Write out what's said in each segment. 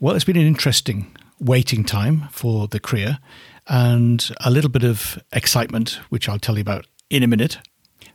Well, it's been an interesting waiting time for the cria and a little bit of excitement, which I'll tell you about in a minute.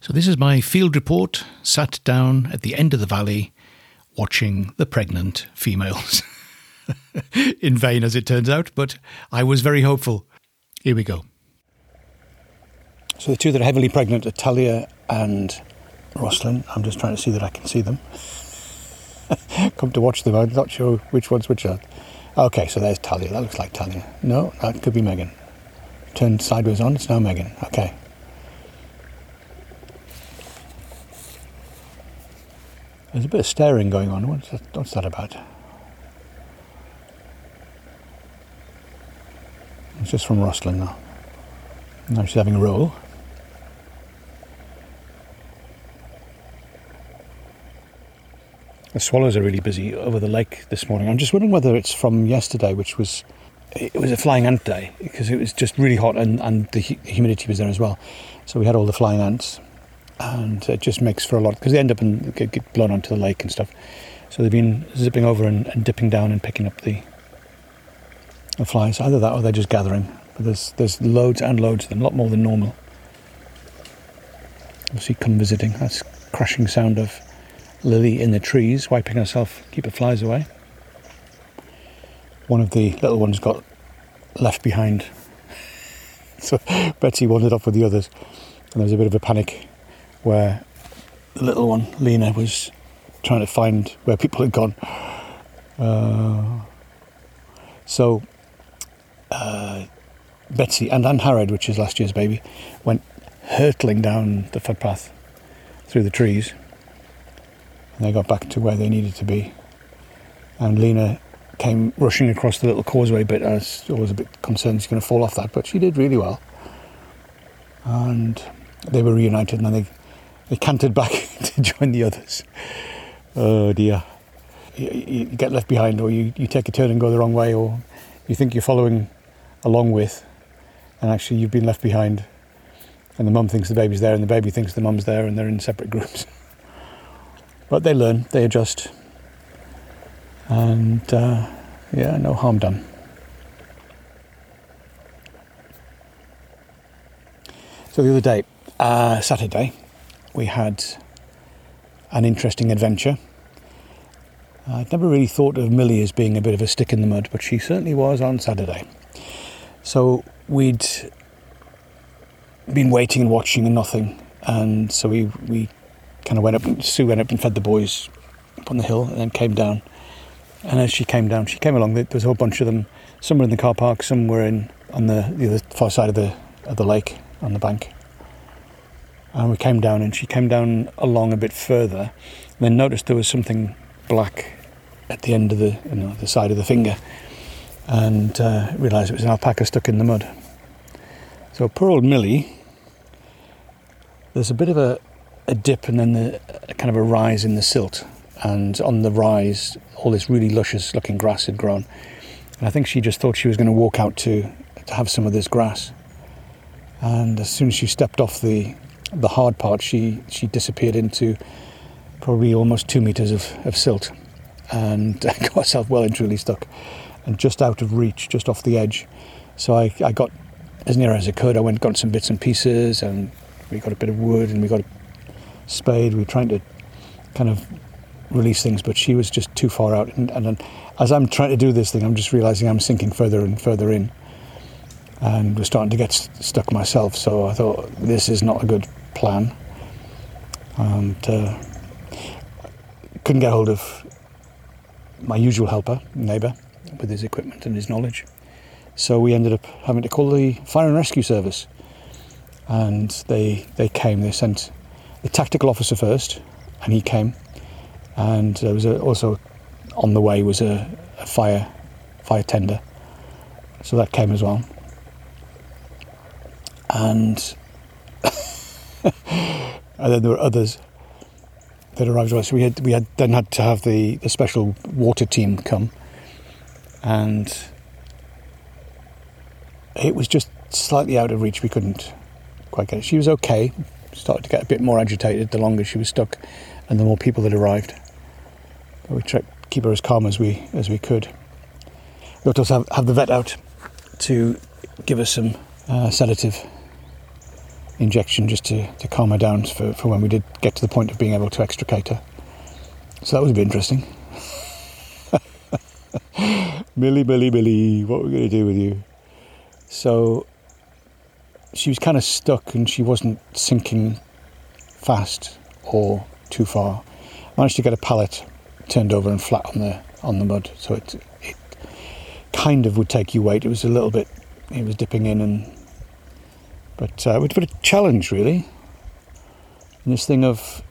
So, this is my field report, sat down at the end of the valley watching the pregnant females. in vain, as it turns out, but I was very hopeful. Here we go. So the two that are heavily pregnant are Talia and Rosalind. I'm just trying to see that I can see them. Come to watch them. I'm not sure which one's which are. Okay, so there's Talia. That looks like Talia. No, that could be Megan. Turned sideways on. It's now Megan. Okay. There's a bit of staring going on. What's that, what's that about? It's just from Rosalind now. Now she's having a roll. The swallows are really busy over the lake this morning. I'm just wondering whether it's from yesterday, which was it was a flying ant day because it was just really hot and, and the humidity was there as well. So we had all the flying ants, and it just makes for a lot because they end up and get, get, blown onto the lake and stuff. So they've been zipping over and, and dipping down and picking up the the flies. Either that or they're just gathering. But there's there's loads and loads of them, a lot more than normal. We'll come visiting. That's crashing sound of Lily in the trees, wiping herself, keep the flies away. One of the little ones got left behind. so Betsy wandered off with the others, and there was a bit of a panic where the little one, Lena, was trying to find where people had gone. Uh, so uh, Betsy and Anne Harrod, which is last year's baby, went hurtling down the footpath through the trees and they got back to where they needed to be. And Lena came rushing across the little causeway bit. I was always a bit concerned she's going to fall off that, but she did really well. And they were reunited, and then they they cantered back to join the others. Oh dear! You, you, get left behind, or you, you take a turn and go the wrong way, or you think you're following along with, and actually you've been left behind. And the mum thinks the baby's there, and the baby thinks the mum's there, and they're in separate groups. But they learn, they adjust, and uh, yeah, no harm done. So the other day, uh, Saturday, we had an interesting adventure. I'd never really thought of Millie as being a bit of a stick in the mud, but she certainly was on Saturday. So we'd been waiting and watching and nothing, and so we, we kind of went up. Sue went up and fed the boys up on the hill, and then came down. And as she came down, she came along. There was a whole bunch of them. Some were in the car park. Some were in on the, the other far side of the of the lake on the bank. And we came down, and she came down along a bit further. And then noticed there was something black at the end of the you know the side of the finger, and uh, realised it was an alpaca stuck in the mud. So poor old Millie. There's a bit of a a dip and then the, kind of a rise in the silt. And on the rise, all this really luscious looking grass had grown. And I think she just thought she was going to walk out to, to have some of this grass. And as soon as she stepped off the, the hard part, she, she disappeared into probably almost two meters of, of silt and got herself well and truly stuck and just out of reach, just off the edge. So I, I got as near as I could. I went got some bits and pieces and we got a bit of wood and we got spade. We were trying to kind of release things, but she was just too far out. And, and, as I'm trying to do this thing, I'm just realizing I'm sinking further and further in, and was starting to get st- stuck myself. So I thought this is not a good plan, and uh, couldn't get hold of my usual helper, neighbour, with his equipment and his knowledge. So we ended up having to call the fire and rescue service, and they they came. They sent the tactical officer first, and he came. And there was a, also on the way was a, a, fire fire tender. So that came as well. And, and then there were others that arrived. So we had, we had then had to have the, the special water team come. And it was just slightly out of reach. We couldn't quite get it. She was okay. Started to get a bit more agitated the longer she was stuck and the more people that arrived. But we tried to keep her as calm as we as we could. We had to also have, have the vet out to give us some uh, sedative injection just to, to calm her down for, for when we did get to the point of being able to extricate her. So that was a bit interesting. Millie, Millie, Millie, what are we going to do with you? So she was kind of stuck and she wasn't sinking fast or too far. I Managed to get a pallet turned over and flat on the on the mud, so it it kind of would take you weight. It was a little bit, it was dipping in and, but uh, it was a bit of a challenge really. And this thing of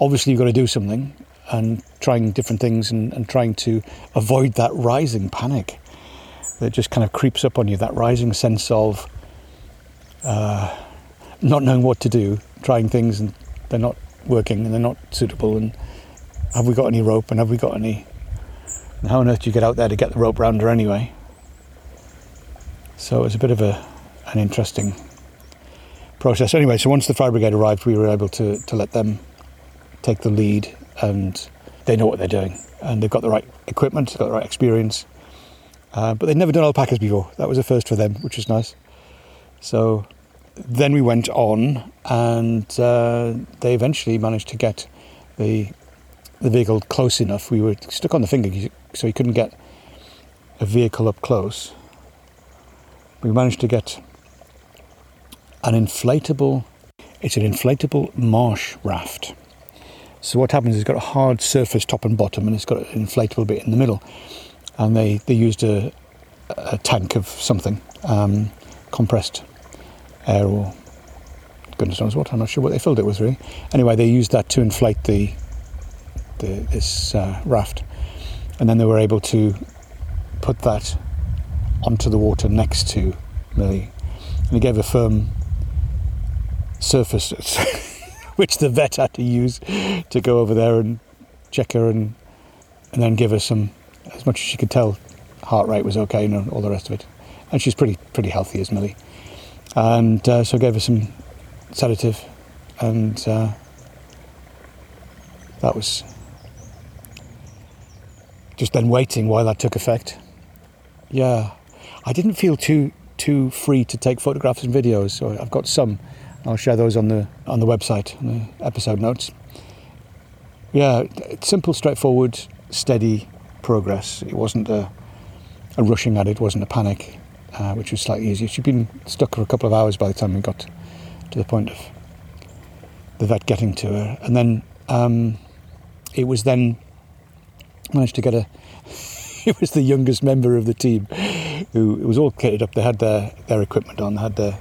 obviously you've got to do something and trying different things and, and trying to avoid that rising panic that just kind of creeps up on you, that rising sense of uh, not knowing what to do, trying things and they're not working and they're not suitable. And have we got any rope and have we got any? And how on earth do you get out there to get the rope round her anyway? So it was a bit of a, an interesting process. Anyway, so once the fire brigade arrived, we were able to, to let them take the lead and they know what they're doing and they've got the right equipment, they've got the right experience. Uh, but they'd never done alpacas before. That was a first for them, which was nice. So then we went on, and uh, they eventually managed to get the the vehicle close enough. We were stuck on the finger, so he couldn't get a vehicle up close. We managed to get an inflatable. It's an inflatable marsh raft. So what happens is it's got a hard surface top and bottom, and it's got an inflatable bit in the middle. And they, they used a, a tank of something, um, compressed air or goodness knows what. I'm not sure what they filled it with really. Anyway, they used that to inflate the, the this uh, raft, and then they were able to put that onto the water next to Millie, and it gave a firm surface, which the vet had to use to go over there and check her and and then give her some, as much as she could tell, heart rate was okay and all the rest of it. And she's pretty pretty healthy as Millie and uh, so I gave her some sedative, and uh, that was just then waiting while that took effect. Yeah, I didn't feel too too free to take photographs and videos, so I've got some. I'll share those on the on the website, on the episode notes. Yeah, simple, straightforward, steady progress. It wasn't a, a rushing at it, wasn't a panic uh, which was slightly easier. She'd been stuck for a couple of hours by the time we got to the point of the vet getting to her. And then um, it was then managed to get a. it was the youngest member of the team who was all kitted up. They had their, their equipment on, they had their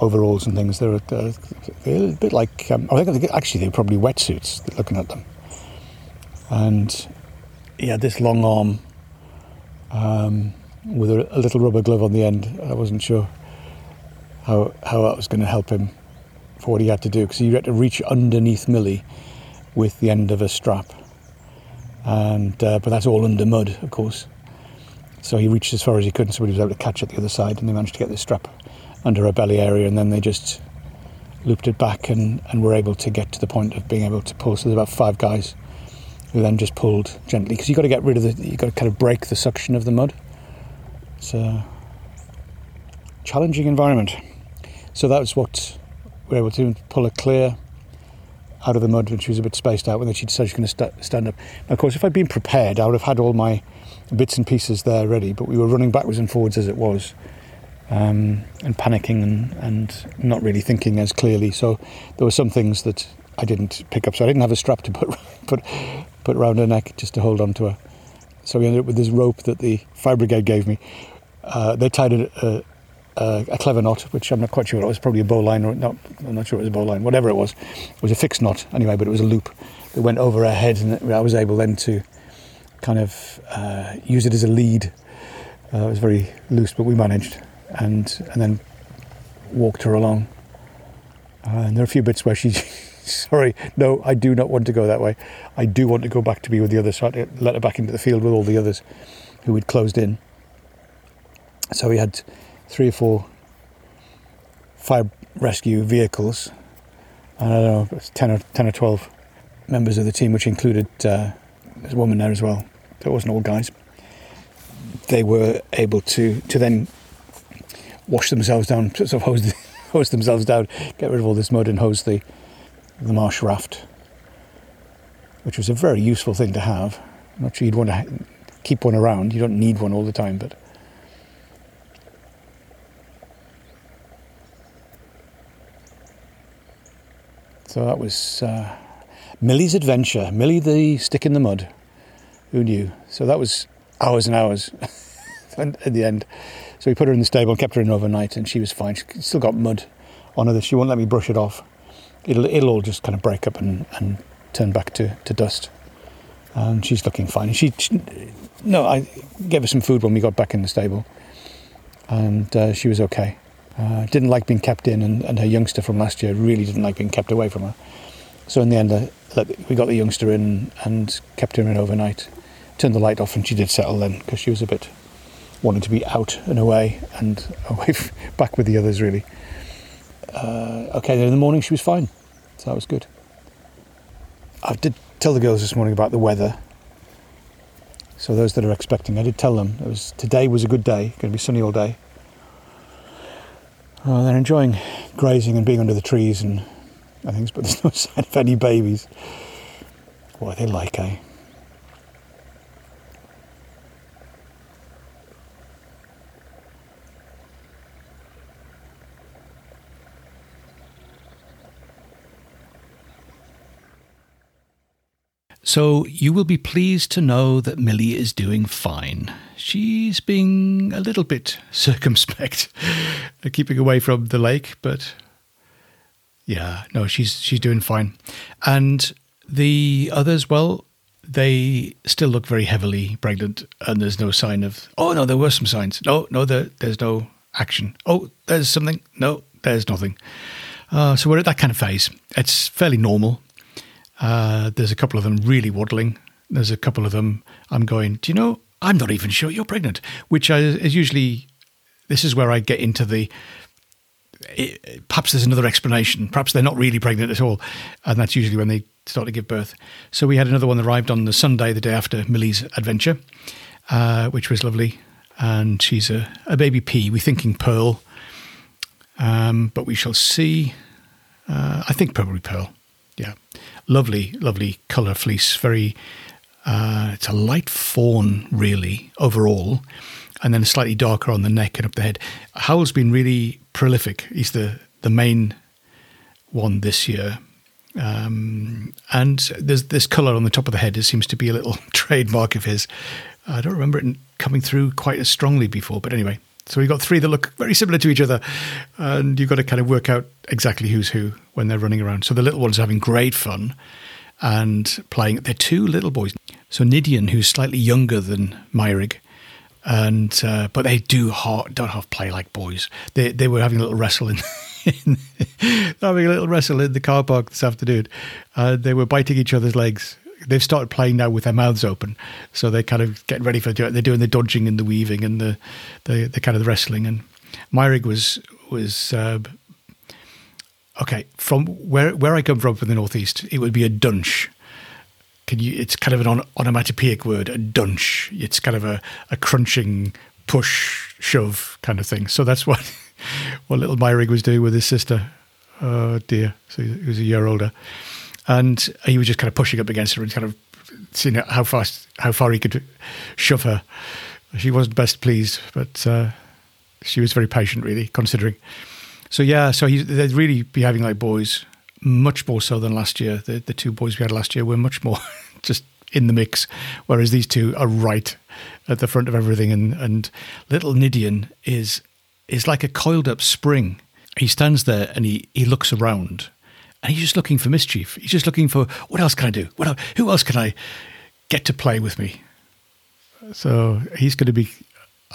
overalls and things. They were, a bit like, um, I think actually they were probably wetsuits looking at them. And he had this long arm. Um, with a, a, little rubber glove on the end. I wasn't sure how how that was going to help him for what he had to do because he had to reach underneath Millie with the end of a strap, and uh, but that's all under mud, of course. So he reached as far as he could, and somebody was able to catch at the other side, and they managed to get the strap under her belly area, and then they just looped it back and, and were able to get to the point of being able to pull. So there's about five guys then just pulled gently because you've got to get rid of the, you've got to kind of break the suction of the mud. It's a challenging environment. So that was what we were able to pull her clear out of the mud when she was a bit spaced out, when she decided she was going to st- stand up. Now, of course, if I'd been prepared, I would have had all my bits and pieces there ready, but we were running backwards and forwards as it was. Um, and panicking and, and not really thinking as clearly. So there were some things that I didn't pick up. So I didn't have a strap to put put put around her neck just to hold on to her. So we ended up with this rope that the fire brigade gave me. Uh, they tied a, a, a, clever knot, which I'm not quite sure it was, probably a bowline, or not, I'm not sure it was a bowline, whatever it was. It was a fixed knot anyway, but it was a loop that went over her head, and I was able then to kind of uh, use it as a lead. Uh, it was very loose, but we managed, and and then walked her along. Uh, and there are a few bits where she, sorry, no, I do not want to go that way. I do want to go back to be with the others. So I had to let her back into the field with all the others who had closed in. So we had three or four fire rescue vehicles. I don't know, 10 or, 10 or 12 members of the team, which included uh, there's a woman there as well. So it wasn't all guys. They were able to, to then wash themselves down, sort of hose, hose themselves down, get rid of all this mud and hose the, the marsh raft, which was a very useful thing to have. I'm not sure you'd want to keep one around. You don't need one all the time, but so that was uh, Millie's adventure. Millie the stick in the mud. Who knew? So that was hours and hours in the end. So we put her in the stable and kept her in overnight, and she was fine. She still got mud on her. She won't let me brush it off. It'll, it'll all just kind of break up and, and turn back to, to dust. And she's looking fine. She, she, no, I gave her some food when we got back in the stable, and uh, she was okay. Uh, didn't like being kept in, and, and her youngster from last year really didn't like being kept away from her. So in the end, uh, we got the youngster in and kept her in overnight. Turned the light off, and she did settle then because she was a bit wanting to be out and away and away back with the others really. Uh, okay, then in the morning she was fine, so that was good. I did tell the girls this morning about the weather. So those that are expecting, I did tell them it was today was a good day, going to be sunny all day. Uh, they're enjoying grazing and being under the trees and, and things, but there's no sign of any babies. What are they like, eh? So you will be pleased to know that Millie is doing fine. She's being a little bit circumspect, keeping away from the lake, but yeah, no, she's she's doing fine. And the others, well, they still look very heavily pregnant, and there's no sign of. Oh no, there were some signs. No, no, there, there's no action. Oh, there's something. No, there's nothing. Uh, so we're at that kind of phase. It's fairly normal. Uh, there's a couple of them really waddling. There's a couple of them I'm going, do you know, I'm not even sure you're pregnant, which is usually, this is where I get into the, it, perhaps there's another explanation. Perhaps they're not really pregnant at all. And that's usually when they start to give birth. So we had another one that arrived on the Sunday, the day after Millie's adventure, uh, which was lovely. And she's a, a baby pea. We're thinking pearl, um, but we shall see. Uh, I think probably pearl. Yeah lovely, lovely colour fleece. Very, uh, it's a light fawn really overall, and then slightly darker on the neck and up the head. Howell's been really prolific. He's the the main one this year. Um, and there's this colour on the top of the head. It seems to be a little trademark of his. I don't remember it coming through quite as strongly before, but anyway, so we've got three that look very similar to each other, and you've got to kind of work out exactly who's who when they're running around. So the little ones are having great fun and playing. They're two little boys. So Nidian, who's slightly younger than Myrig, and uh, but they do half, don't half play like boys. They they were having a little wrestle in. in having a little wrestle in the car park this afternoon. Uh, they were biting each other's legs they've started playing now with their mouths open, so they're kind of getting ready for it. They're doing the dodging and the weaving and the the, the kind of the wrestling. And Myrig was was uh, okay from where where I come from from the northeast. It would be a dunch. Can you? It's kind of an on, onomatopoeic word. A dunch. It's kind of a, a crunching push shove kind of thing. So that's what what little Myrig was doing with his sister. Oh dear. So he was a year older and he was just kind of pushing up against her and kind of seeing how fast, how far he could shove her. She wasn't best pleased, but uh, she was very patient, really, considering. So yeah, so he's, they're really behaving like boys, much more so than last year. The the two boys we had last year were much more just in the mix, whereas these two are right at the front of everything. And and little Nidian is is like a coiled up spring. He stands there and he he looks around and he's just looking for mischief. He's just looking for what else can I do? What who else can I get to play with me? So he's going to be,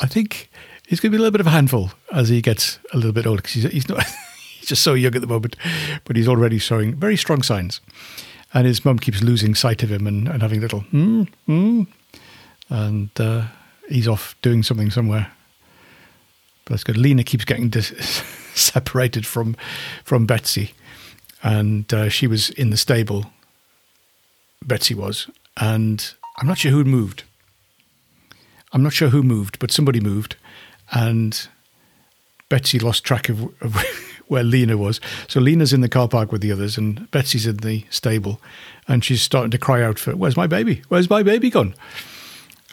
I think, he's going to be a little bit of a handful as he gets a little bit older because he's, he's not, he's just so young at the moment, but he's already showing very strong signs. And his mum keeps losing sight of him and, and having little, hmm, hmm. And uh, he's off doing something somewhere. But that's good. Lena keeps getting dis- separated from from Betsy, and uh, she was in the stable. Betsy was, and I'm not sure who moved. I'm not sure who moved, but somebody moved, and Betsy lost track of, of where Lena was. So Lena's in the car park with the others, and Betsy's in the stable, and she's starting to cry out for, "Where's my baby? Where's my baby gone?"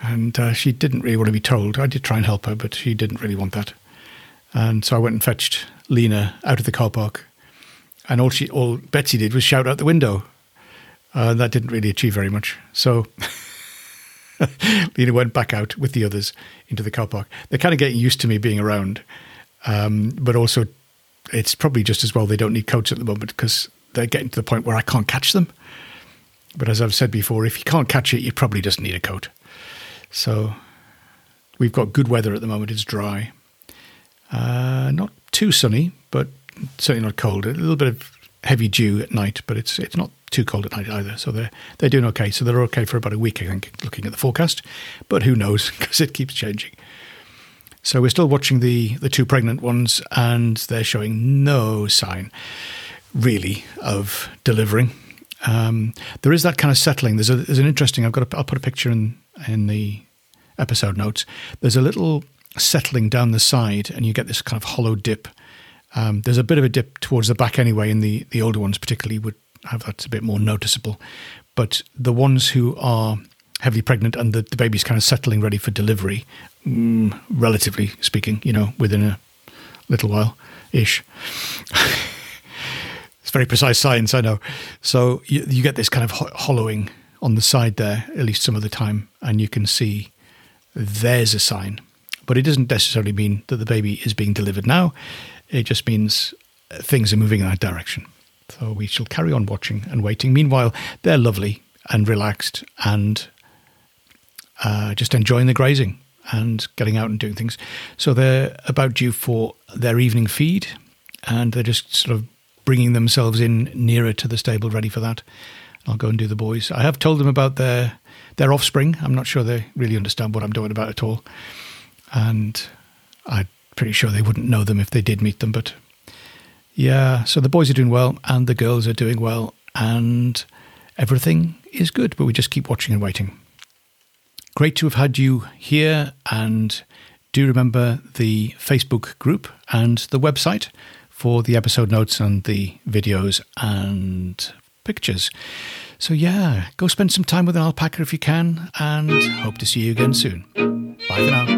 And uh, she didn't really want to be told. I did try and help her, but she didn't really want that. And so I went and fetched Lena out of the car park, and all she, all Betsy did was shout out the window. Uh, that didn't really achieve very much. So Lena went back out with the others into the car park. They're kind of getting used to me being around, um, but also it's probably just as well they don't need coats at the moment because they're getting to the point where I can't catch them. But as I've said before, if you can't catch it, you probably just need a coat. So we've got good weather at the moment. It's dry, uh, not too sunny, certainly not cold. A little bit of heavy dew at night, but it's it's not too cold at night either. So they're they're doing okay. So they're okay for about a week, I think, looking at the forecast. But who knows because it keeps changing. So we're still watching the the two pregnant ones, and they're showing no sign, really, of delivering. Um, there is that kind of settling. There's a there's an interesting. I've got. A, I'll put a picture in in the episode notes. There's a little settling down the side, and you get this kind of hollow dip. Um, there's a bit of a dip towards the back anyway. and the the older ones, particularly, would have that a bit more noticeable. But the ones who are heavily pregnant and the, the baby's kind of settling ready for delivery, mm, relatively speaking, you know, within a little while ish. it's very precise science, I know. So you, you get this kind of ho- hollowing on the side there, at least some of the time, and you can see there's a sign. But it doesn't necessarily mean that the baby is being delivered now. It just means things are moving in that direction. So we shall carry on watching and waiting. Meanwhile, they're lovely and relaxed and uh, just enjoying the grazing and getting out and doing things. So they're about due for their evening feed and they're just sort of bringing themselves in nearer to the stable, ready for that. I'll go and do the boys. I have told them about their their offspring. I'm not sure they really understand what I'm doing about at all, and I'm pretty sure they wouldn't know them if they did meet them. But yeah, so the boys are doing well, and the girls are doing well, and everything is good. But we just keep watching and waiting. Great to have had you here, and do remember the Facebook group and the website for the episode notes and the videos and pictures. So, yeah, go spend some time with an alpaca if you can, and hope to see you again soon. Bye for now.